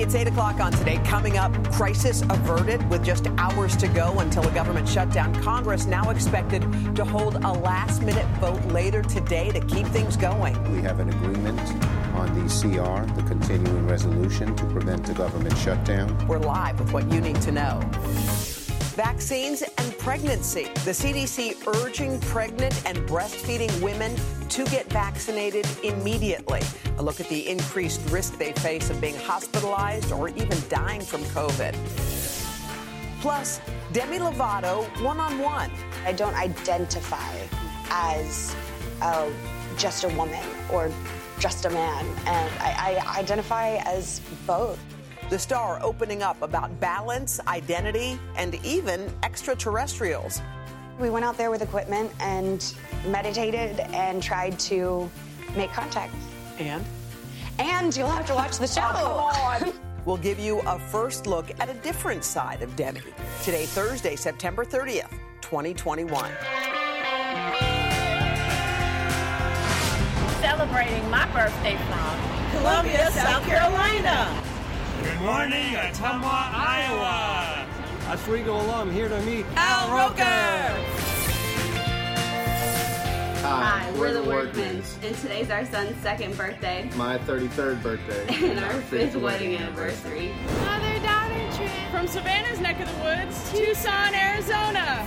It's 8 o'clock on today. Coming up, crisis averted with just hours to go until a government shutdown. Congress now expected to hold a last minute vote later today to keep things going. We have an agreement on the CR, the continuing resolution to prevent a government shutdown. We're live with what you need to know. Vaccines pregnancy. The CDC urging pregnant and breastfeeding women to get vaccinated immediately. A look at the increased risk they face of being hospitalized or even dying from COVID. Plus, Demi Lovato one on one. I don't identify as uh, just a woman or just a man, and I, I identify as both. The star opening up about balance, identity, and even extraterrestrials. We went out there with equipment and meditated and tried to make contact. And? And you'll have to watch the show. Oh, come on. we'll give you a first look at a different side of Demi. Today, Thursday, September 30th, 2021. Celebrating my birthday from Columbia, South Carolina. Good morning, Ottumwa, Iowa. Oswego alum here to meet Al Roker. Hi, we're, the Workmans, and today's our son's second birthday. My 33rd birthday. and our fifth wedding anniversary. Mother-daughter trip from Savannah's neck of the woods, Tucson, Arizona.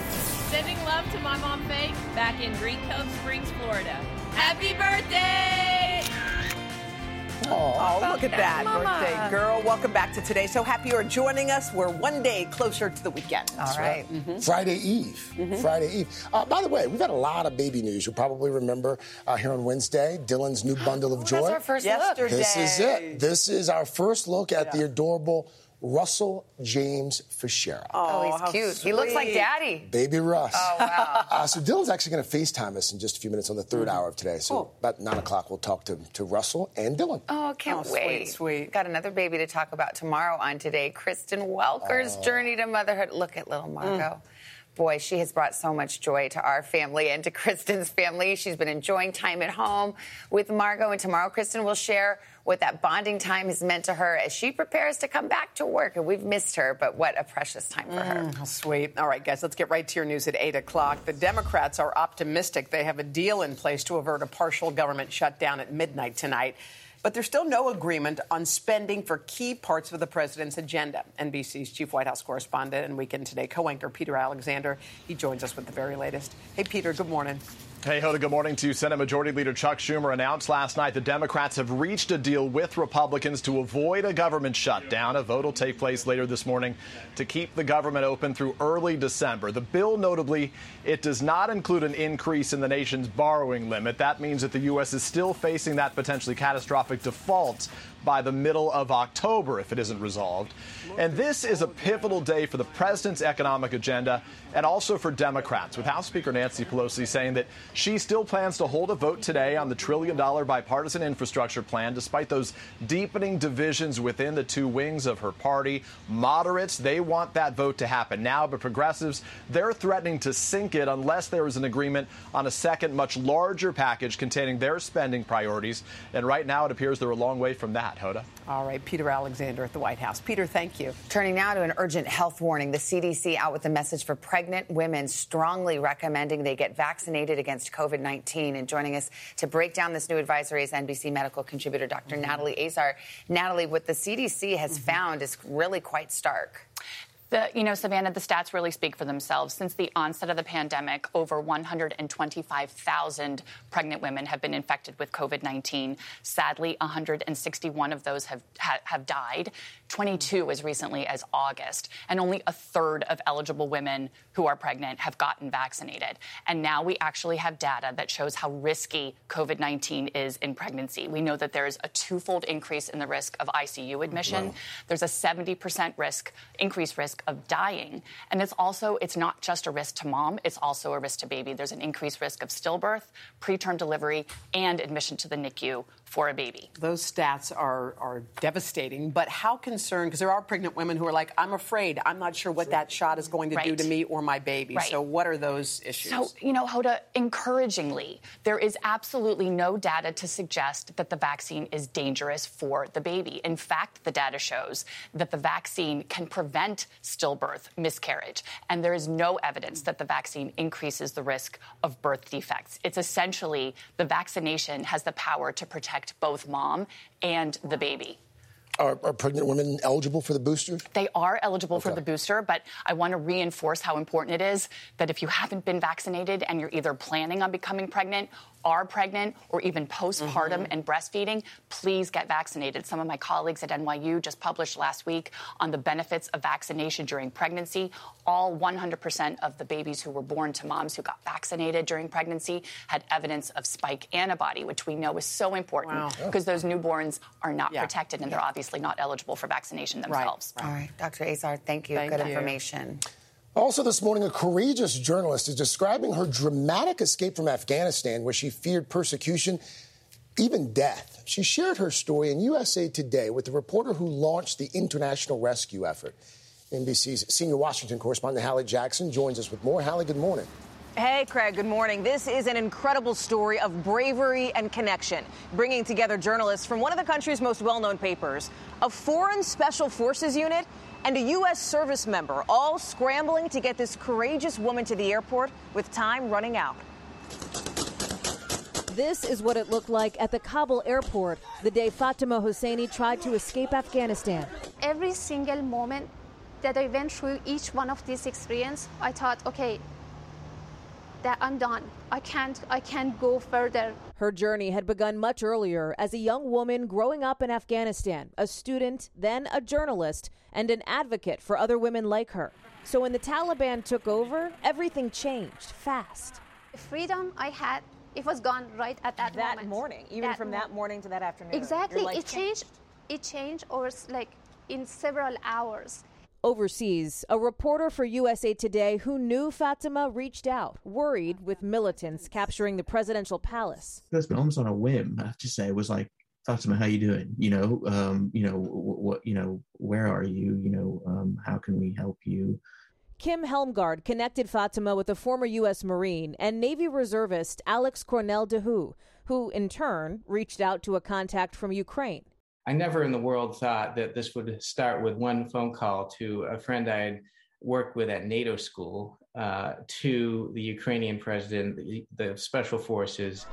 Sending love to my mom Faith back in Green Cove Springs, Florida. Happy birthday! Oh, look at that, birthday girl. Welcome back to today. So happy you're joining us. We're one day closer to the weekend. All right. Mm-hmm. Friday Eve. Mm-hmm. Friday Eve. Uh, by the way, we've had a lot of baby news. You probably remember uh, here on Wednesday, Dylan's new bundle of joy. That's our first Yesterday. look. This is it. This is our first look at yeah. the adorable Russell James Fichera. Oh, oh he's cute. Sweet. He looks like daddy. Baby Russ. Oh, wow. uh, so Dylan's actually going to FaceTime us in just a few minutes on the 3rd mm-hmm. hour of today. So oh. about 9 o'clock, we'll talk to, to Russell and Dylan. Oh, can't oh, wait. Sweet, sweet. Got another baby to talk about tomorrow on Today. Kristen Welker's oh. journey to motherhood. Look at little Margot. Mm boy, she has brought so much joy to our family and to Kristen's family. She's been enjoying time at home with Margot, and tomorrow Kristen will share what that bonding time has meant to her as she prepares to come back to work. And we've missed her, but what a precious time for her. Mm, sweet. All right, guys, let's get right to your news at 8 o'clock. The Democrats are optimistic they have a deal in place to avert a partial government shutdown at midnight tonight. But there's still no agreement on spending for key parts of the president's agenda. NBC's chief White House correspondent and Weekend Today co anchor Peter Alexander. He joins us with the very latest. Hey, Peter, good morning. Hey, Hoda, good morning to you. Senate Majority Leader Chuck Schumer announced last night the Democrats have reached a deal with Republicans to avoid a government shutdown. A vote will take place later this morning to keep the government open through early December. The bill, notably, it does not include an increase in the nation's borrowing limit. That means that the U.S. is still facing that potentially catastrophic default by the middle of October if it isn't resolved. And this is a pivotal day for the president's economic agenda and also for Democrats, with House Speaker Nancy Pelosi saying that she still plans to hold a vote today on the trillion dollar bipartisan infrastructure plan, despite those deepening divisions within the two wings of her party. Moderates, they want that vote to happen now, but progressives, they're threatening to sink it unless there is an agreement on a second, much larger package containing their spending priorities. And right now, it appears they're a long way from that. Hoda. All right, Peter Alexander at the White House. Peter, thank you. Turning now to an urgent health warning. The CDC out with a message for pregnant women, strongly recommending they get vaccinated against COVID 19. And joining us to break down this new advisory is NBC medical contributor Dr. Mm-hmm. Natalie Azar. Natalie, what the CDC has mm-hmm. found is really quite stark. The, you know, Savannah, the stats really speak for themselves. Since the onset of the pandemic, over 125,000 pregnant women have been infected with COVID 19. Sadly, 161 of those have, ha- have died, 22 as recently as August. And only a third of eligible women who are pregnant have gotten vaccinated. And now we actually have data that shows how risky COVID 19 is in pregnancy. We know that there is a twofold increase in the risk of ICU admission, wow. there's a 70% risk, increased risk risk of dying. And it's also, it's not just a risk to mom, it's also a risk to baby. There's an increased risk of stillbirth, preterm delivery, and admission to the NICU for a baby. Those stats are, are devastating, but how concerned, because there are pregnant women who are like, I'm afraid, I'm not sure what that shot is going to right. do to me or my baby. Right. So, what are those issues? So, you know, Hoda, encouragingly, there is absolutely no data to suggest that the vaccine is dangerous for the baby. In fact, the data shows that the vaccine can prevent stillbirth, miscarriage, and there is no evidence that the vaccine increases the risk of birth defects. It's essentially the vaccination has the power to protect both mom and the baby. Are, are, pregnant women eligible for the booster? They are eligible okay. for the booster, but I want to reinforce how important it is that if you haven't been vaccinated and you're either planning on becoming pregnant are pregnant or even postpartum mm-hmm. and breastfeeding, please get vaccinated. Some of my colleagues at NYU just published last week on the benefits of vaccination during pregnancy. All 100% of the babies who were born to moms who got vaccinated during pregnancy had evidence of spike antibody, which we know is so important because wow. those newborns are not yeah. protected and they're obviously not eligible for vaccination themselves. Right. Right. All right. Dr. Azar, thank you. Thank Good you. information. Also, this morning, a courageous journalist is describing her dramatic escape from Afghanistan, where she feared persecution, even death. She shared her story in USA Today with the reporter who launched the international rescue effort. NBC's senior Washington correspondent Hallie Jackson joins us with more. Hallie, good morning. Hey, Craig, good morning. This is an incredible story of bravery and connection, bringing together journalists from one of the country's most well known papers, a foreign special forces unit, and a U.S. service member, all scrambling to get this courageous woman to the airport with time running out. This is what it looked like at the Kabul airport the day Fatima Hosseini tried to escape Afghanistan. Every single moment that I went through each one of these experiences, I thought, okay, that I'm done. I can't I can't go further. Her journey had begun much earlier as a young woman growing up in Afghanistan, a student, then a journalist, and an advocate for other women like her. So when the Taliban took over, everything changed fast. The freedom I had, it was gone right at that, that moment. morning, even that from that morning to that afternoon. Exactly, it changed. changed. It changed over like in several hours. Overseas, a reporter for USA Today who knew Fatima reached out, worried with militants capturing the presidential palace. That's almost on a whim, I have to say. It was like, Fatima, how you doing? You know, um, you know what? You know, where are you? You know, um, how can we help you? Kim Hjelmgaard connected Fatima with a former U.S. Marine and Navy reservist Alex Cornell du Houx, who in turn reached out to a contact from Ukraine. I never in the world thought that this would start with one phone call to a friend I had worked with at NATO school uh, to the Ukrainian president, the, the special forces.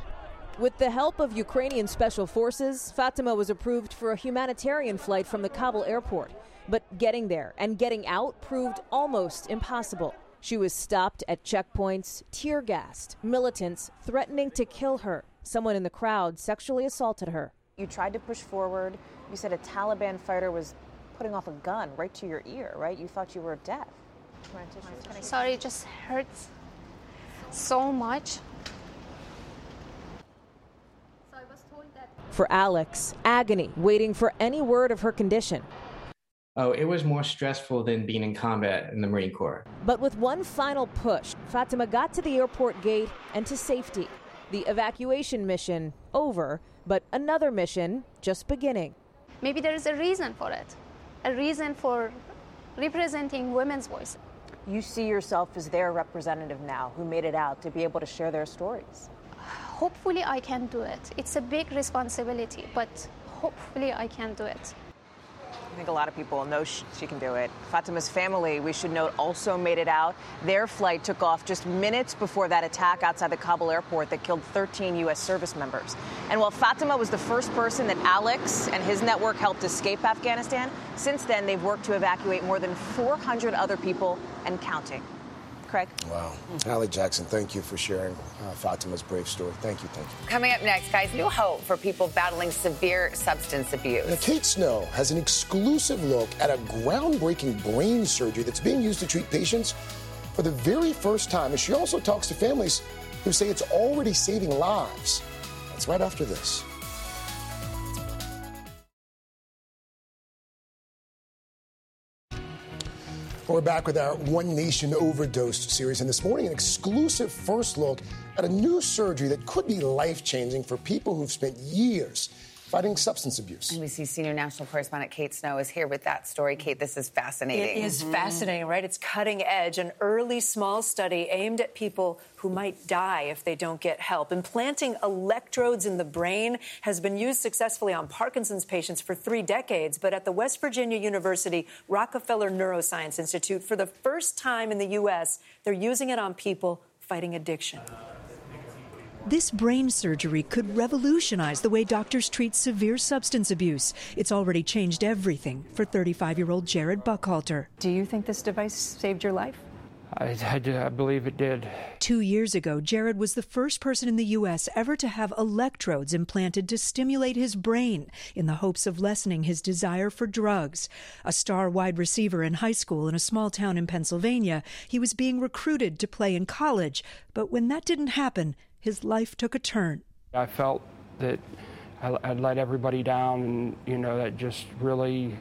With the help of Ukrainian special forces, Fatima was approved for a humanitarian flight from the Kabul airport. But getting there and getting out proved almost impossible. She was stopped at checkpoints, tear gassed, militants threatening to kill her. Someone in the crowd sexually assaulted her. You tried to push forward. You said a Taliban fighter was putting off a gun right to your ear, right? You thought you were deaf. Sorry, it just hurts so much. For Alex, agony, waiting for any word of her condition. Oh, it was more stressful than being in combat in the Marine Corps. But with one final push, Fatima got to the airport gate and to safety. The evacuation mission over, but another mission just beginning. Maybe there is a reason for it, a reason for representing women's voices. You see yourself as their representative now who made it out to be able to share their stories. Hopefully, I can do it. It's a big responsibility, but hopefully, I can do it. I think a lot of people know she, can do it. Fatima's family, we should note, also made it out. Their flight took off just minutes before that attack outside the Kabul airport that killed 13 U.S. service members. And while Fatima was the first person that Alex and his network helped escape Afghanistan, since then they've worked to evacuate more than 400 other people and counting. Craig. Wow. Hallie Jackson, thank you for sharing uh, Fatima's brave story. Thank you, thank you. Coming up next, guys, new hope for people battling severe substance abuse. Now, Kate Snow has an exclusive look at a groundbreaking brain surgery that's being used to treat patients for the very first time. And she also talks to families who say it's already saving lives. That's right after this. We're back with our One Nation Overdose series, and this morning, an exclusive first look at a new surgery that could be life changing for people who've spent years fighting substance abuse. NBC senior national correspondent Kate Snow is here with that story. Kate, this is fascinating. It is mm-hmm. fascinating, right? It's cutting edge. An early small study aimed at people who might die if they don't get help. Implanting electrodes in the brain has been used successfully on Parkinson's patients for three decades, but at the West Virginia University Rockefeller Neuroscience Institute, for the first time in the U.S., they're using it on people fighting addiction. This brain surgery could revolutionize the way doctors treat severe substance abuse. It's already changed everything for 35 year old Gerod Buckhalter. Do you think this device saved your life? I, I, I, believe it did. Two years ago, Gerod was the first person in the U.S. ever to have electrodes implanted to stimulate his brain in the hopes of lessening his desire for drugs. A star wide receiver in high school in a small town in Pennsylvania, he was being recruited to play in college. But when that didn't happen, his life took a turn. I felt that I'd let everybody down, and, you know, that just really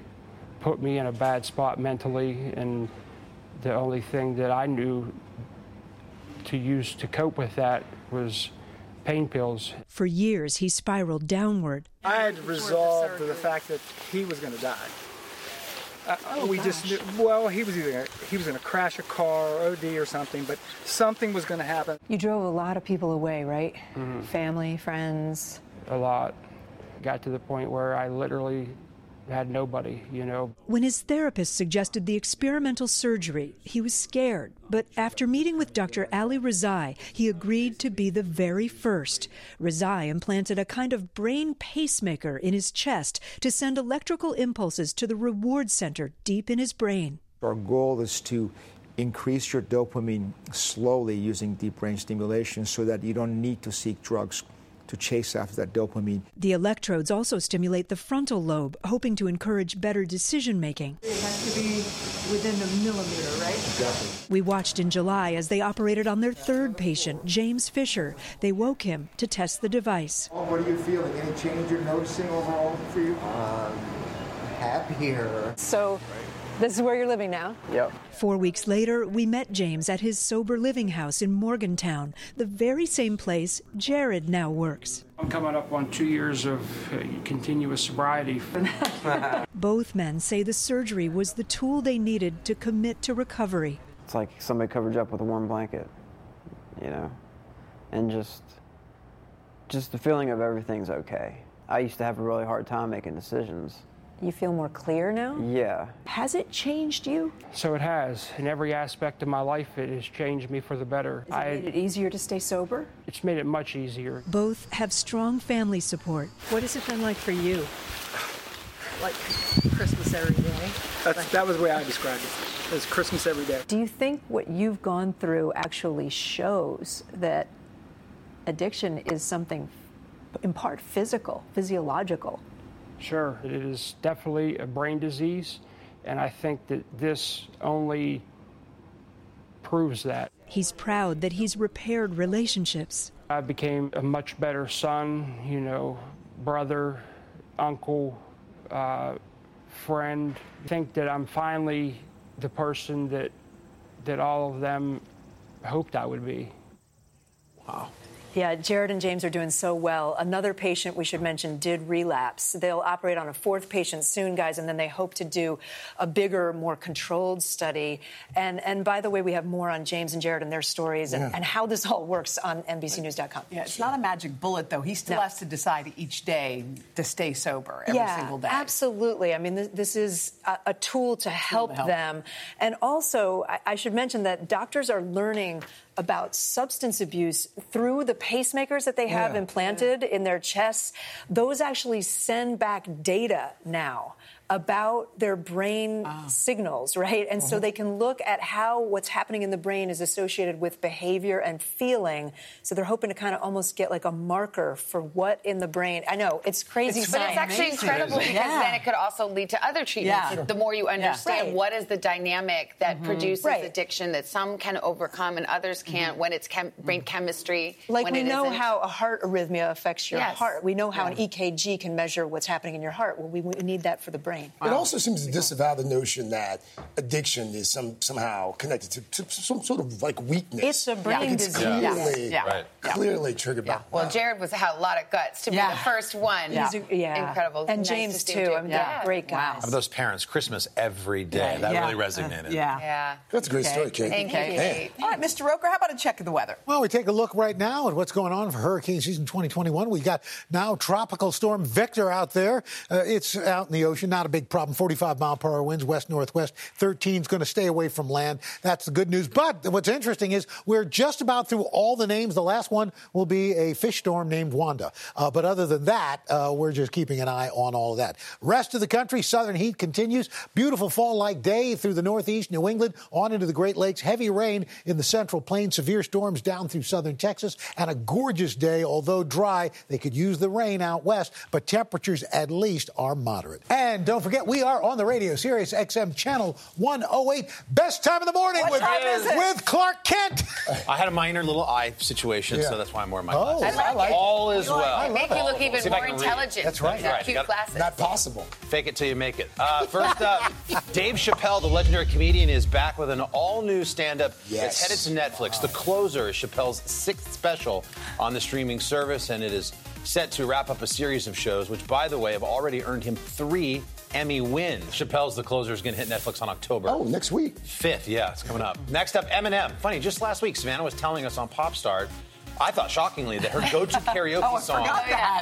put me in a bad spot mentally. And the only thing that I knew to use to cope with that was pain pills. For years, he spiraled downward. I had resolved to the fact that he was going to die. Uh, oh, we gosh. just knew, well, he was either gonna, he was going to crash a car, or OD, or something, but something was going to happen. You drove a lot of people away, right? Mm-hmm. Family, friends. A lot. Got to the point where I literally had nobody, you know. When his therapist suggested the experimental surgery, he was scared. But after meeting with Dr. Ali Rezai, he agreed to be the very first. Rezai implanted a kind of brain pacemaker in his chest to send electrical impulses to the reward center deep in his brain. Our goal is to increase your dopamine slowly using deep brain stimulation so that you don't need to seek drugs to chase after that dopamine. The electrodes also stimulate the frontal lobe, hoping to encourage better decision making. It has to be within a millimeter, right? Exactly. We watched in July as they operated on their third patient, James Fisher. They woke him to test the device. Oh, what are you feeling? Any change you're noticing overall for you? Um, happier. So this is where you're living now? Yep. Four weeks later, we met James at his sober living house in Morgantown, the very same place Gerod now works. I'm coming up on two years of uh, continuous sobriety. Both men say the surgery was the tool they needed to commit to recovery. It's like somebody covered you up with a warm blanket, you know, and just, just the feeling of everything's okay. I used to have a really hard time making decisions you feel more clear now? Yeah. Has it changed you? So it has. In every aspect of my life, it has changed me for the better. Has it I, made it easier to stay sober? It's made it much easier. Both have strong family support. What has it been like for you? Like Christmas every day? That's, like, that was the way I described it. It was Christmas every day. Do you think what you've gone through actually shows that addiction is something in part physical, physiological? Sure, it is definitely a brain disease, and I think that this only proves that. He's proud that he's repaired relationships. I became a much better son, you know, brother, uncle, uh, friend. I think that I'm finally the person that that all of them hoped I would be. Wow. Yeah, Gerod and James are doing so well. Another patient we should mention did relapse. They'll operate on a fourth patient soon, guys, and then they hope to do a bigger, more controlled study. And and by the way, we have more on James and Gerod and their stories and, yeah. and how this all works on NBCNews.com. Yeah, it's not a magic bullet, though. He still no. has to decide each day to stay sober every yeah, single day. Absolutely. I mean, this, this is a, a, tool to, help, to help, them. And also, I, I should mention that doctors are learning about substance abuse through the pacemakers that they have yeah. implanted in their chests. Those actually send back data now about their brain ah. signals, right? And so uh-huh. they can look at how what's happening in the brain is associated with behavior and feeling. So they're hoping to kind of almost get like a marker for what in the brain. I know it's crazy, it's, but it's actually incredible because yeah. then it could also lead to other treatments. Yeah. The more you understand yeah. what is the dynamic that mm-hmm. produces right. addiction that some can overcome and others can't mm-hmm. when it's chem- brain mm-hmm. chemistry. Like we know isn't. how a heart arrhythmia affects your yes. heart. We know how an EKG can measure what's happening in your heart. Well, we, we need that for the brain. It also seems to disavow the notion that addiction is some somehow connected to, to some sort of like weakness. It's a brain Like, it's disease. Clearly, Yeah. Right. clearly triggered by. Well, Gerod was had a lot of guts to be the first one. Yeah. He's a- yeah. Incredible. And Nice James, to too. him, I mean, they're great Wow. Of those parents, Christmas every day. That Yeah. really resonated. Yeah. Yeah. That's a great Okay. story, Kate. Thank you, Man. Kate. All right, Mr. Roker, how about a check of the weather? Well, we take a look right now at what's going on for hurricane season 2021. We got now tropical storm Victor out there. Uh, it's out in the ocean, not a big problem. 45 mile per hour winds, west northwest. 13 is going to stay away from land. That's the good news. But what's interesting is we're just about through all the names. The last one will be a fish storm named Wanda. Uh, but other than that, uh, we're just keeping an eye on all of that. Rest of the country, southern heat continues. Beautiful fall-like day through the northeast, New England, on into the Great Lakes. Heavy rain in the central plains. Severe storms down through southern Texas. And a gorgeous day, although dry. They could use the rain out west, but temperatures at least are moderate. And don't forget, we are on the radio, Sirius XM channel 108. Best time of the morning with, time is it? with Clark Kent. I had a minor little eye situation, Yeah. so that's why I'm wearing my Oh, glasses. I like it. All is well. They make you look even See if I more intelligent. That's right. with your Right, Cute you got- glasses. Not possible. Fake it till you make it. Uh, first up, Dave Chappelle, the legendary comedian, is back with an all-new stand-up Yes. that's headed to Netflix. The Closer is Chappelle's sixth special on the streaming service, and it is set to wrap up a series of shows, which, by the way, have already earned him three Emmy wins. Chappelle's The Closer is going to hit Netflix on October. Oh, next week. Fifth, yeah, it's coming up. Next up, Eminem. Funny, just last week, Savannah was telling us on Pop Start. I thought shockingly that her go-to karaoke Oh, song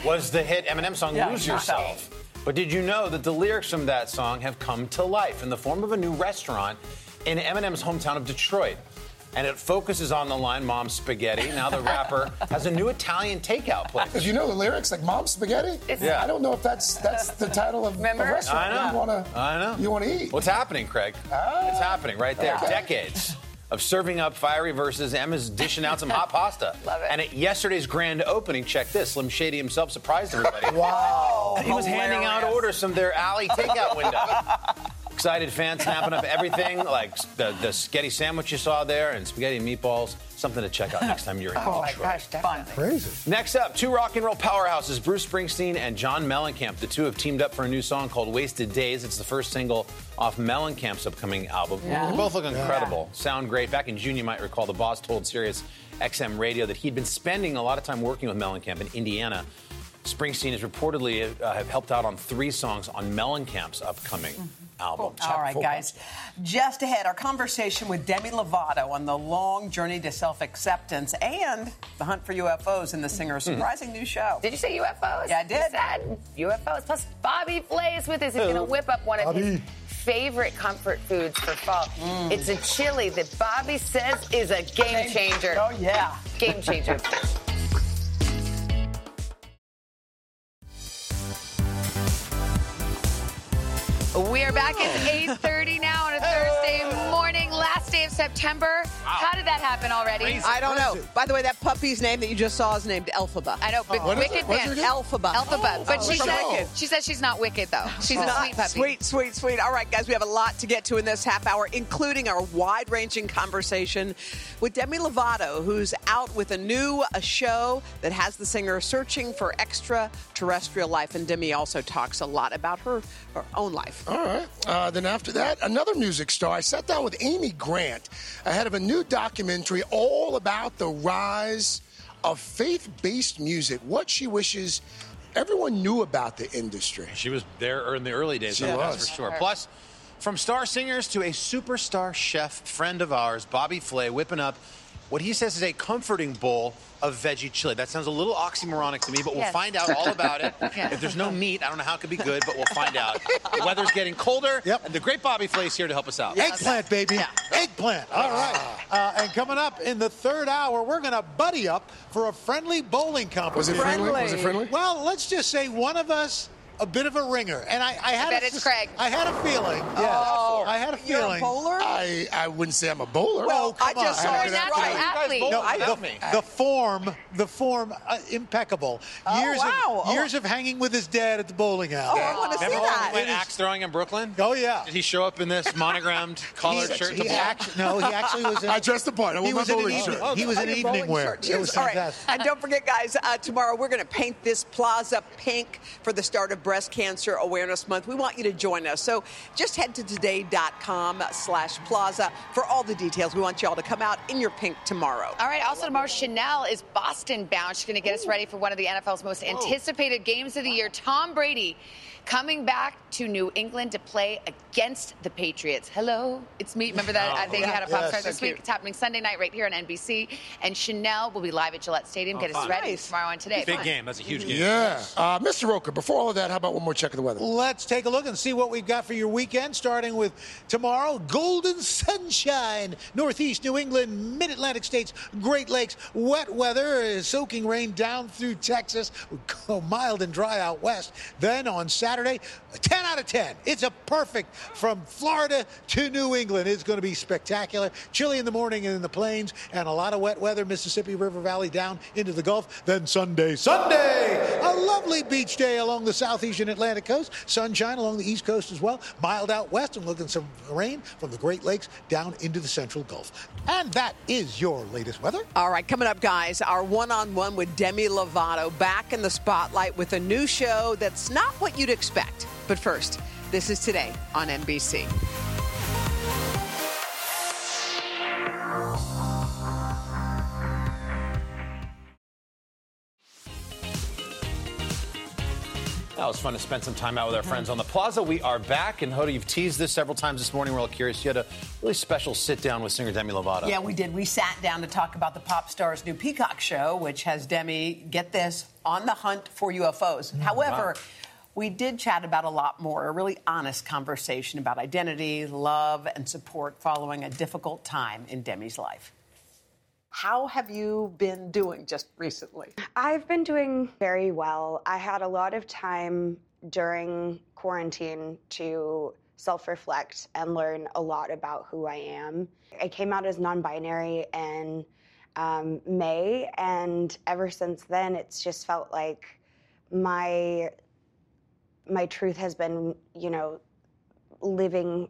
was the hit Eminem song Yeah, "Lose. Yourself." But did you know that the lyrics from that song have come to life in the form of a new restaurant in Eminem's hometown of Detroit? And it focuses on the line "Mom Spaghetti." Now the rapper has a new Italian takeout place. Because you know the lyrics, like "Mom Spaghetti." Yeah. I don't know if that's that's the title of Remember? a restaurant I know. you wanna I know. you wanna eat. What's happening, Craig? Ah. it's happening right there. okay. Decades of serving up fiery versus Emma's dishing out some hot pasta. Love it. And at yesterday's grand opening, check this: Slim Shady himself surprised everybody. Wow. He was handing out orders from their alley takeout window. Excited fans snapping up everything, like the, the spaghetti sandwich you saw there and spaghetti and meatballs. Something to check out next time you're in Oh my gosh, definitely. Crazy. Next up, two rock and roll powerhouses, Bruce Springsteen and John Mellencamp. The two have teamed up for a new song called Wasted Days. It's the first single off Mellencamp's upcoming album. Yeah. They both look incredible, sound great. Back in June, you might recall the boss told Sirius XM Radio that he'd been spending a lot of time working with Mellencamp in Indiana. Springsteen has reportedly uh, have helped out on three songs on Mellencamp's upcoming album. All right, guys. Just ahead, our conversation with Demi Lovato on the long journey to self acceptance and the hunt for UFOs in the singer's hmm. surprising new show. Did you say UFOs? Yeah, I did. You said UFOs. Plus, Bobby Flay is with us. He's going to whip up one of his favorite comfort foods for fall. Mm. It's a chili that Bobby says is a game changer. Oh, yeah. Game changer. We are back at 8.30 last day of September. How did that happen already? I don't know. By the way, that puppy's name that you just saw is named Elphaba. I know, but What is Wicked it? Man. her name? Elphaba. Elphaba. But Oh, she from said she says she's not wicked though. She's a sweet puppy. Sweet, sweet, sweet. All right, guys, we have a lot to get to in this half hour, including our wide ranging conversation with Demi Lovato, who's out with a new a show that has the singer searching for extraterrestrial life. And Demi also talks a lot about her, her own life. All right. Uh, then after that, another music star. I sat down with Amy Grant ahead of a new documentary all about the rise of faith-based music. What she wishes everyone knew about the industry. She was there er, in the early days, She was. for sure. Plus, from star singers to a superstar chef friend of ours, Bobby Flay, whipping up what he says is a comforting bowl of veggie chili. That sounds a little oxymoronic to me, but we'll Yes. find out all about it. Yeah. If there's no meat, I don't know how it could be good, but we'll find out. The weather's getting colder, Yep. and the great Bobby Flay's here to help us out. Eggplant, baby. Eggplant. All right. Uh, and coming up in the third hour, we're going to buddy up for a friendly bowling competition. Was competition. it friendly? Was it friendly? Well, let's just say one of us a bit of a ringer, and I, I had bet a, it's Craig. I had a feeling. Yes, Oh, I had a You're a feeling. bowler? I, I wouldn't say I'm a bowler. Well, I come just on. saw You're a it right. athlete. No, without the, me. the form, the form, uh, impeccable. Oh, years wow. of Oh. years of hanging with his dad at the bowling alley. Oh, I want to see Remember when that. we went axe throwing in Brooklyn? Oh yeah. Did he show up in this monogrammed collared shirt? he to no, he actually was. In, I dressed the part. I he wore my was in bowling evening. shirt. He was in Oh, your evening wear. shirt. It was All right. fantastic. And don't forget, guys, uh, tomorrow we're going to paint this plaza pink for the start of Breast Cancer Awareness Month. We want you to join us. So just head to today.com slash plaza for all the details. We want you all to come out in your pink tomorrow. All right, also tomorrow, Sheinelle is Boston bound. She's going to get us ready for one of the NFL's most anticipated games of the year. Tom Brady coming back to New England to play against the Patriots. Hello, it's me. Remember that? I think you had a pop Yes. star this week. cute. It's happening Sunday night right here on NBC. And Sheinelle will be live at Gillette Stadium. Oh, Get us ready Nice. tomorrow and today. Big Fun. game. That's a huge game. Yeah. Uh, Mr. Roker, before all of that, how about one more check of the weather? Let's take a look and see what we've got for your weekend, starting with tomorrow. Golden sunshine, northeast New England, mid Atlantic states, Great Lakes. Wet weather, soaking rain down through Texas. We go mild and dry out west. Then on Saturday, a 10 out of 10. It's a perfect from Florida to New England. It's going to be spectacular. Chilly in the morning and in the plains, and a lot of wet weather, Mississippi River Valley down into the Gulf. Then Sunday, Sunday, a lovely beach day along the southeastern Atlantic coast. Sunshine along the east coast as well. Mild out west and looking some rain from the Great Lakes down into the central Gulf. And that is your latest weather. All right, coming up, guys, our one on one with Demi Lovato back in the spotlight with a new show that's not what you'd expect. But first, this is today on NBC. That was fun to spend some time out with our friends on the plaza. We are back, and Hoda, you've teased this several times this morning. We're all curious. You had a really special sit down with singer Demi Lovato. Yeah, we did. We sat down to talk about the pop star's new Peacock show, which has Demi, get this, on the hunt for UFOs. Mm, However, wow. We did chat about a lot more, a really honest conversation about identity, love, and support following a difficult time in Demi's life. How have you been doing just recently? I've been doing very well. I had a lot of time during quarantine to self reflect and learn a lot about who I am. I came out as non binary in um, May, and ever since then, it's just felt like my my truth has been, you know, living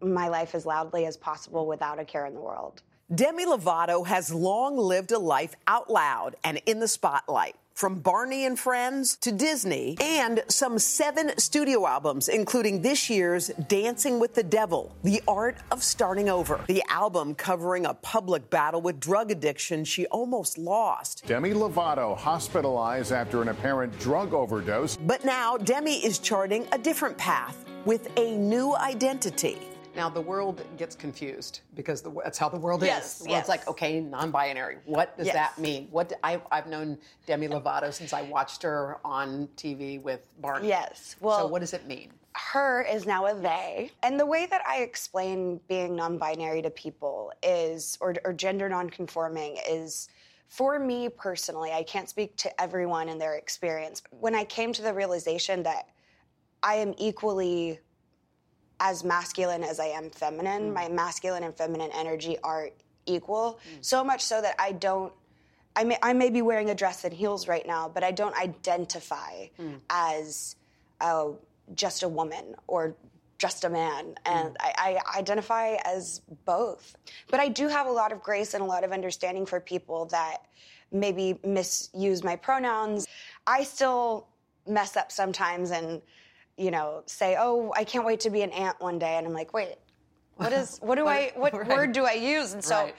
my life as loudly as possible without a care in the world. Demi Lovato has long lived a life out loud and in the spotlight. From Barney and Friends to Disney, and some seven studio albums, including this year's Dancing with the Devil, The Art of Starting Over. The album covering a public battle with drug addiction she almost lost. Demi Lovato hospitalized after an apparent drug overdose. But now Demi is charting a different path with a new identity. Now the world gets confused because the, that's how the world Yes, is. The world's yes. like, okay, non-binary. What does Yes. that mean? What do- I, I've known Demi Lovato since I watched her on TV with Barney. Yes. Well, so what does it mean? her is now a they. And the way that I explain being non binary to people is, or, or gender non conforming, is for me personally, I can't speak to everyone and their experience. When I came to the realization that I am equally as masculine as I am feminine, mm. my masculine and feminine energy are equal, mm. so much so that I don't. I may, I may be wearing a dress and heels right now, but I don't identify mm. as uh, just a woman or just a man. And I, I identify as both. But I do have a lot of grace and a lot of understanding for people that maybe misuse my pronouns. I still mess up sometimes and, you know, say, oh, I can't wait to be an aunt one day. And I'm like, wait, what is, what do I, what Right. word do I use? And so Right.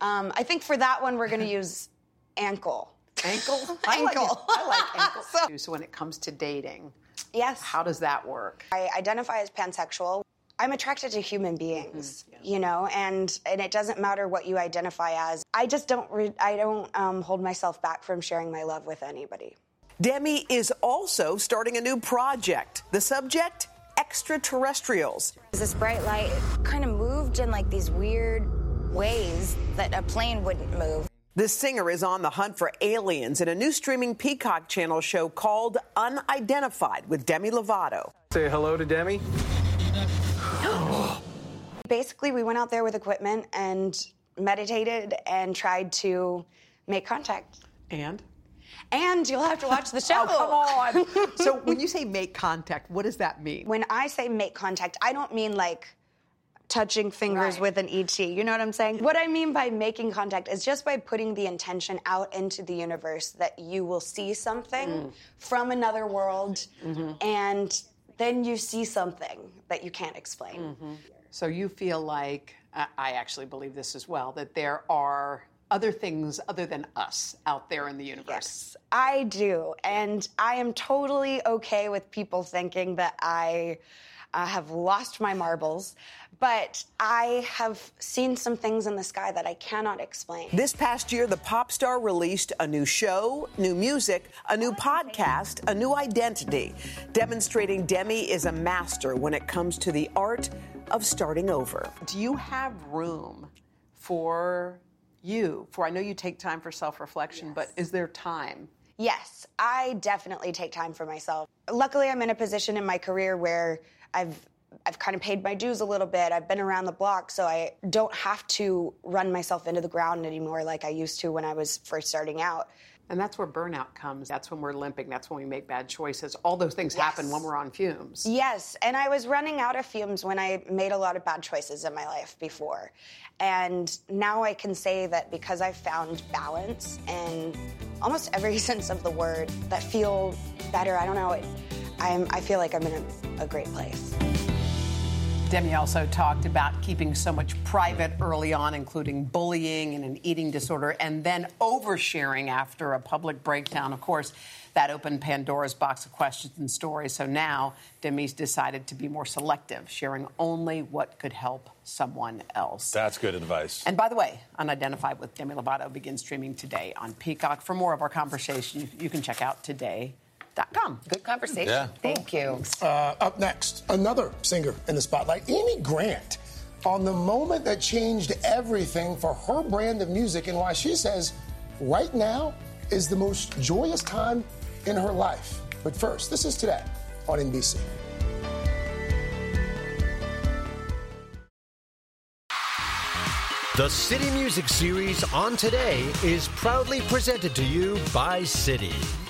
um, I think for that one, we're going to use ankle. Ankle? I like ankle. I like ankle. so when it comes to dating, yes, how does that work? I identify as pansexual. I'm attracted to human beings, you know, and and it doesn't matter what you identify as. I just don't re- I don't um, hold myself back from sharing my love with anybody. Demi is also starting a new project. The subject? Extraterrestrials. This bright light kind of moved in like these weird ways that a plane wouldn't move. The singer is on the hunt for aliens in a new streaming Peacock channel show called Unidentified with Demi Lovato. Say hello to Demi. Basically, we went out there with equipment and meditated and tried to make contact. And? And you'll have to watch the show. Oh, come on. so when you say make contact, what does that mean? When I say make contact, I don't mean like touching fingers Right. with an ET. You know what I'm saying? What I mean by making contact is just by putting the intention out into the universe that you will see something Mm. from another world Mm-hmm. and then you see something that you can't explain. Mm-hmm. So you feel like, I I actually believe this as well, that there are other things other than us out there in the universe. I do. And I am totally okay with people thinking that I uh, have lost my marbles. But I have seen some things in the sky that I cannot explain. This past year, the pop star released a new show, new music, a new podcast, a new identity, demonstrating Demi is a master when it comes to the art of starting over. Do you have room for you? For I know you take time for self reflection, but is there time? Yes, I definitely take time for myself. Luckily, I'm in a position in my career where I've I've kind of paid my dues a little bit. I've been around the block, so I don't have to run myself into the ground anymore like I used to when I was first starting out. And that's where burnout comes. That's when we're limping. That's when we make bad choices. All those things happen when we're on fumes. Yes, and I was running out of fumes when I made a lot of bad choices in my life before. And now I can say that because I've found balance in almost every sense of the word that feel better. I don't know. It, I'm, I feel like I'm in a, a great place. Demi also talked about keeping so much private early on, including bullying and an eating disorder, and then oversharing after a public breakdown. Of course, that opened Pandora's box of questions and stories. So now Demi's decided to be more selective, sharing only what could help someone else. That's good advice. And by the way, Unidentified with Demi Lovato begins streaming today on Peacock. For more of our conversation, you can check out today.com. Good conversation. Yeah. Thank you. Uh, up next, another singer in the spotlight, Amy Grant, on the moment that changed everything for her brand of music and why she says right now is the most joyous time in her life. But first, this is today on NBC. The Citi Music Series on today is proudly presented to you by Citi.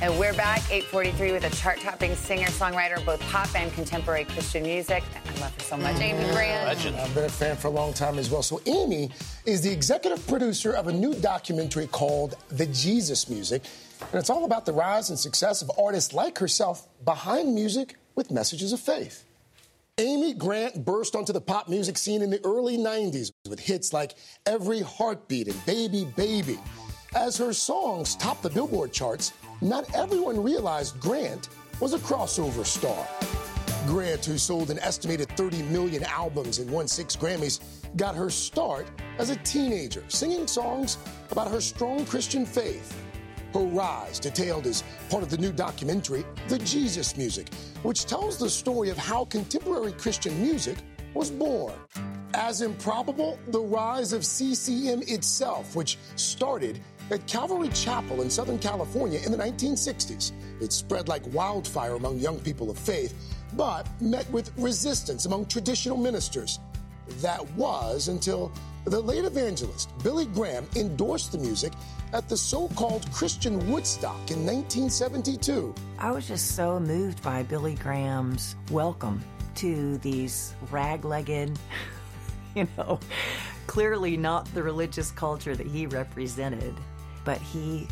And we're back, 843, with a chart-topping singer-songwriter of both pop and contemporary Christian music. I love her so much, Amy Grant. Mm-hmm. I've been a fan for a long time as well. So, Amy is the executive producer of a new documentary called The Jesus Music. And it's all about the rise and success of artists like herself behind music with messages of faith. Amy Grant burst onto the pop music scene in the early 90s with hits like Every Heartbeat and Baby Baby. As her songs topped the Billboard charts, not everyone realized Grant was a crossover star. Grant, who sold an estimated 30 million albums and won six Grammys, got her start as a teenager, singing songs about her strong Christian faith. Her rise, detailed as part of the new documentary, The Jesus Music, which tells the story of how contemporary Christian music was born. As improbable, the rise of CCM itself, which started at Calvary Chapel in Southern California in the 1960s. It spread like wildfire among young people of faith, but met with resistance among traditional ministers. That was until the late evangelist Billy Graham endorsed the music at the so called Christian Woodstock in 1972. I was just so moved by Billy Graham's welcome to these rag legged, you know, clearly not the religious culture that he represented, but he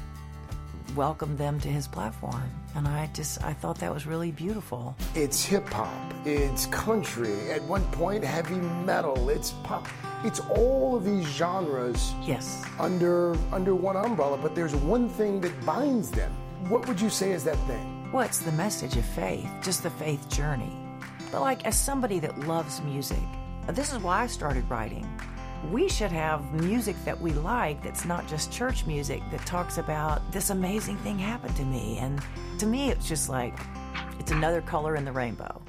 welcomed them to his platform. And I just, I thought that was really beautiful. It's hip hop, it's country, at one point heavy metal, it's pop. It's all of these genres yes. under under one umbrella, but there's one thing that binds them. What would you say is that thing? What's the message of faith? Just the faith journey. But like as somebody that loves music, this is why I started writing. We should have music that we like that's not just church music that talks about this amazing thing happened to me. And to me, it's just like it's another color in the rainbow.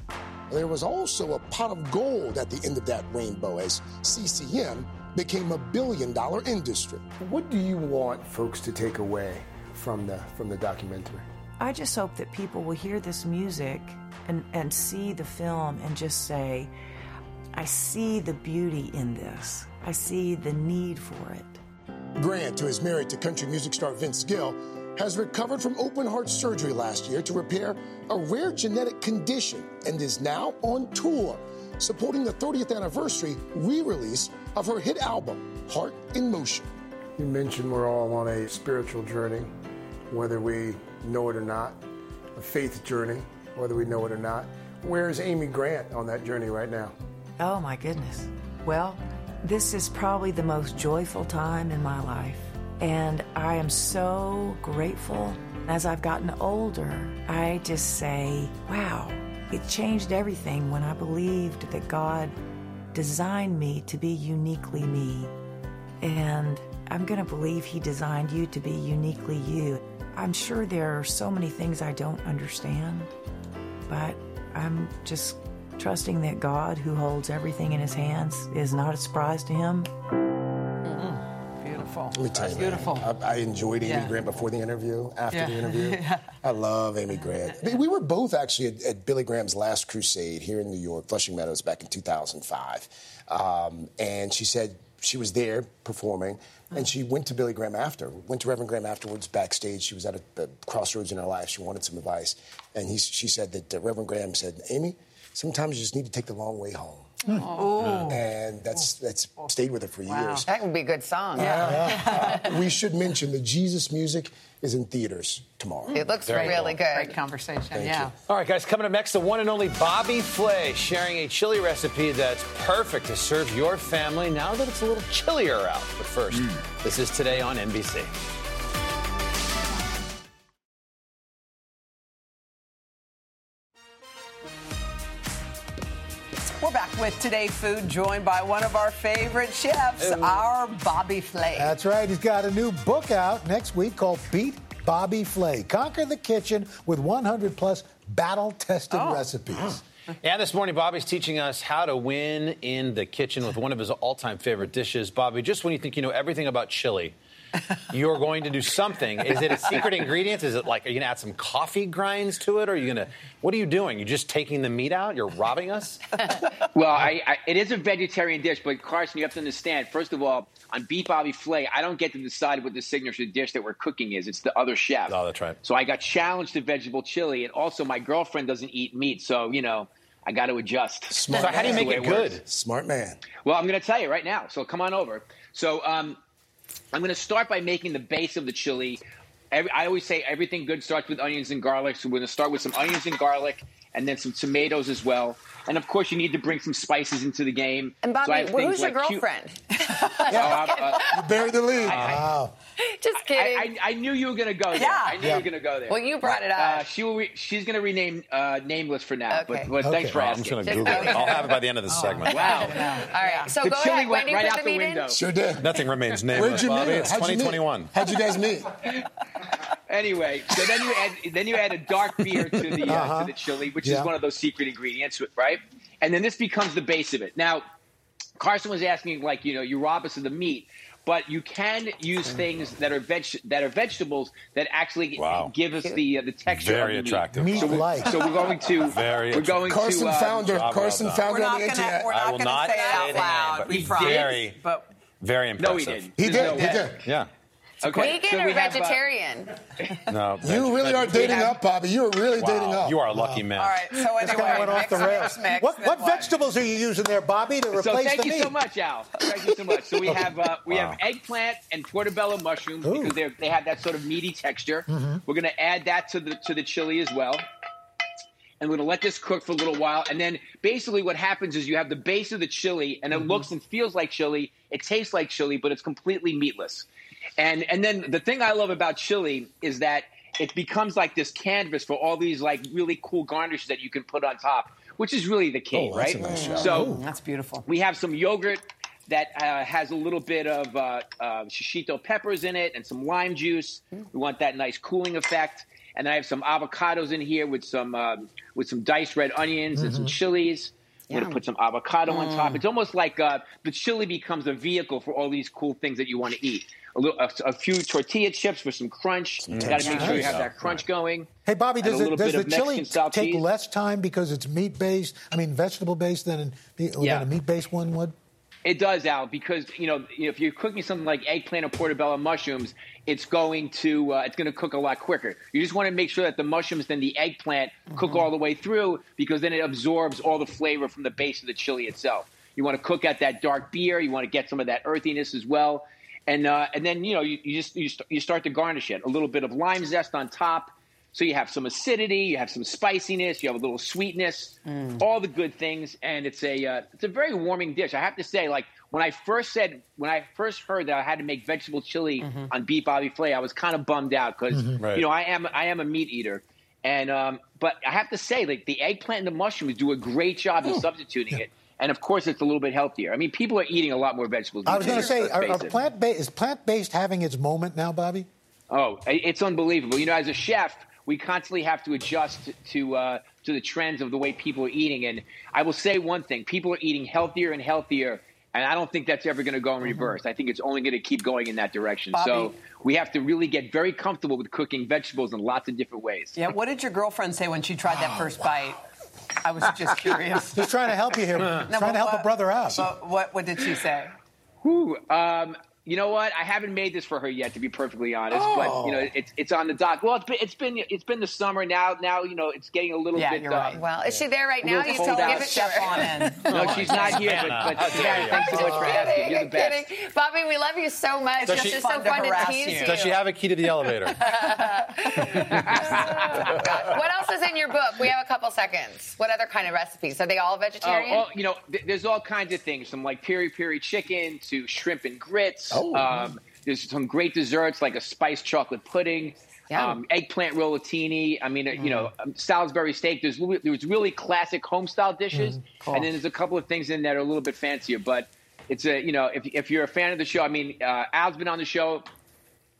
There was also a pot of gold at the end of that rainbow as CCM became a billion dollar industry. What do you want folks to take away from the from the documentary? I just hope that people will hear this music and, and see the film and just say, I see the beauty in this. I see the need for it. Grant, who is married to country music star Vince Gill, has recovered from open heart surgery last year to repair a rare genetic condition and is now on tour supporting the 30th anniversary re release of her hit album, Heart in Motion. You mentioned we're all on a spiritual journey, whether we know it or not, a faith journey, whether we know it or not. Where's Amy Grant on that journey right now? Oh my goodness. Well, this is probably the most joyful time in my life. And I am so grateful. As I've gotten older, I just say, wow, it changed everything when I believed that God designed me to be uniquely me. And I'm going to believe He designed you to be uniquely you. I'm sure there are so many things I don't understand, but I'm just trusting that God, who holds everything in His hands, is not a surprise to Him. Beautiful. Let me tell you, man, beautiful. I, I enjoyed Amy Yeah. Grant before the interview, after Yeah. the interview. Yeah. I love Amy Grant. We were both actually at, at Billy Graham's last crusade here in New York, Flushing Meadows, back in 2005. Um, and she said she was there performing, and she went to Billy Graham after, went to Reverend Graham afterwards backstage. She was at a, a crossroads in her life. She wanted some advice. And he, she said that uh, Reverend Graham said, Amy, sometimes you just need to take the long way home. Oh. And that's that's stayed with her for years. That would be a good song. Uh, we should mention that Jesus Music is in theaters tomorrow. It looks Very really cool. good. Great conversation. Thank yeah. you. All right, guys, coming up next, the one and only Bobby Flay sharing a chili recipe that's perfect to serve your family now that it's a little chillier out. But first, this is today on NBC. We're back with Today Food, joined by one of our favorite chefs, our Bobby Flay. That's right. He's got a new book out next week called Beat Bobby Flay. Conquer the kitchen with 100 plus battle tested oh. recipes. Yeah, this morning, Bobby's teaching us how to win in the kitchen with one of his all time favorite dishes. Bobby, just when you think you know everything about chili, you're going to do something. Is it a secret ingredient? Is it like, are you going to add some coffee grinds to it? Or are you going to, what are you doing? You're just taking the meat out? You're robbing us? Well, I, I, it is a vegetarian dish, but Carson, you have to understand. First of all, on Beat Bobby Flay, I don't get to decide what the signature dish that we're cooking is. It's the other chef. Oh, that's right. So I got challenged to vegetable chili, and also my girlfriend doesn't eat meat, so you know I got to adjust. Smart So how do you make the it way works. good? Smart man. Well, I'm going to tell you right now. So come on over. So um, I'm going to start by making the base of the chili. Every, I always say everything good starts with onions and garlic. So we're going to start with some onions and garlic, and then some tomatoes as well. And of course, you need to bring some spices into the game. And So I Bobby, have well, things who's your like cu- girlfriend? Oh, I'm, uh, You buried the lead. wow. Just kidding. I, I, I knew you were going to go there. Yeah. I knew Yeah. you were going to go there. Well, you brought it up. Uh, she will re- she's going to rename uh, nameless for now. Okay. But, but thanks for asking. I'm just gonna Google it. I'll have it by the end of this segment. Wow. All right, so The go chili ahead. went When right put out the the meat window. in? Sure did. Nothing remains nameless. Where'd you meet Bobby. her? It's How'd you meet? 2021. How'd you guys meet? Anyway, so then you add then you add a dark beer to the uh, Uh-huh. to the chili, which Yeah. is one of those secret ingredients, right? And then this becomes the base of it. Now, Carson was asking, like, you know, you rob us of the meat, but you can use things that are veg that are vegetables that actually Wow. give us the uh, the texture. Very of the attractive. Meat. So, we're, Meat-like. so we're going to Very we're going Carson to uh, found her. Carson well done. We're on not the gonna, internet. we're I not will gonna not say it out the name, loud. but we he promise. very- But Very No, impressive. he didn't. He did. no He did. Yeah. Okay, Vegan so or we have, uh, vegetarian? No. You really are dating up, Bobby. You are really Wow. dating up. You are a lucky man. all right. So This guy anyway, went off the rails. mix, mix, what what vegetables are you using there, Bobby, to replace So replace thank the you meat? so much, Al. Thank you so much. So we have uh, we Wow. have eggplant and portobello mushrooms Ooh. because they they have that sort of meaty texture. We're going to add that to the to the chili as well. And we're going to let this cook for a little while. And then basically what happens is you have the base of the chili and it looks and feels like chili. It tastes like chili, but it's completely meatless. And and then the thing I love about chili is that it becomes like this canvas for all these like really cool garnishes that you can put on top, which is really the key, Oh, that's right? a nice shot. so that's beautiful. we have some yogurt that uh, has a little bit of uh, uh, shishito peppers in it and some lime juice. We want that nice cooling effect. And then I have some avocados in here with some um, with some diced red onions and some chilies. I'm going to put some avocado on top. It's almost like uh, the chili becomes a vehicle for all these cool things that you want to eat. A, little, a, a few tortilla chips for some crunch. You Got to make sure you have that crunch going. Hey, Bobby, And a does, it, little does bit the of chili Mexican take cheese. less time because it's meat based? I mean, vegetable based than, an, Yeah. than a meat based one would? It does, Al, because you know if you're cooking something like eggplant or portobello mushrooms, it's going to uh, it's going to cook a lot quicker. You just want to make sure that the mushrooms and the eggplant cook all the way through, because then it absorbs all the flavor from the base of the chili itself. You want to cook out that dark beer. You want to get some of that earthiness as well, and uh, and then you know you, you just you, st- you start to garnish it. A little bit of lime zest on top. So you have some acidity, you have some spiciness, you have a little sweetness, all the good things, and it's a uh, it's a very warming dish. I have to say, like when I first said when I first heard that I had to make vegetable chili on Beat Bobby Flay, I was kind of bummed out because Mhm. Right. you know I am I am a meat eater, and um, but I have to say, like the eggplant and the mushrooms do a great job of substituting it. And of course, it's a little bit healthier. I mean, people are eating a lot more vegetables. I was going to say, are, are plant based is plant based having its moment now, Bobby? Oh, it's unbelievable. You know, as a chef, we constantly have to adjust to uh, to the trends of the way people are eating. And I will say one thing: people are eating healthier and healthier, and I don't think that's ever going to go in reverse. I think it's only going to keep going in that direction. So we have to really get very comfortable with cooking vegetables in lots of different ways. Yeah, what did your girlfriend say when she tried that first bite? I was just curious. He's trying to help you here, No, trying to help what- a brother out. But what, what did she say? Whew, um, you know what? I haven't made this for her yet, to be perfectly honest. But you know, it's it's on the dock. Well, it's been it's been it's been the summer now. Now you know it's getting a little Yeah, bit. you're right. uh, Well, is she there right now? You cold still out. give it to her. No, she's not here. But, but Savannah, thanks so much for asking. You're the best. Kidding. Bobby, we love you so much. Does It's she- just so Fun to fun to, tease you. you. Does she have a key to the elevator? what else is in your book? We have a couple seconds. What other kind of recipes? Are they all Oh, vegetarian? well, you know, th- there's all kinds of things from like peri peri chicken to shrimp and grits. Oh. Um, there's some great desserts like a spiced chocolate pudding. Um, eggplant rollatini. I mean, uh, you know, um, Salisbury steak. There's really- there's really classic home style dishes, Cool. and then there's a couple of things in that are a little bit fancier. But it's a you know, if if you're a fan of the show, I mean, uh, Al's been on the show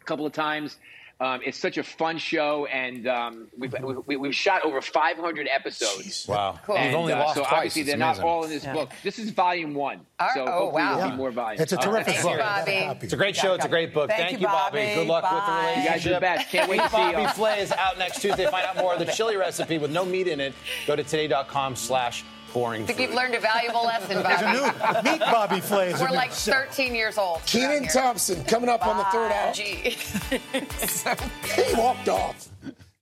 a couple of times. Um, it's such a fun show, and um, we've, we, we've shot over 500 episodes. Wow. And, You've only uh, lost so twice. obviously It's they're not amazing. all in this Yeah. book. This is volume one. All so right. Oh, hopefully wow. there'll Yeah. be more volumes. It's a terrific Thank book. Bobby. It's a great show. It's a great book. Thank Thank, you, Bobby. Bobby. Good luck with the Bye. relationship. You guys are the best. Can't wait to see Bobby y'all. Flay is out next Tuesday. Find out more of the chili recipe with no meat in it. Go to today.com slash boring I think food. you've learned a valuable lesson, There's a Bobby. new meat Bobby Flay. We're new- like 13 years old. Kenan. Thompson coming up on the third hour. Gee. He walked off.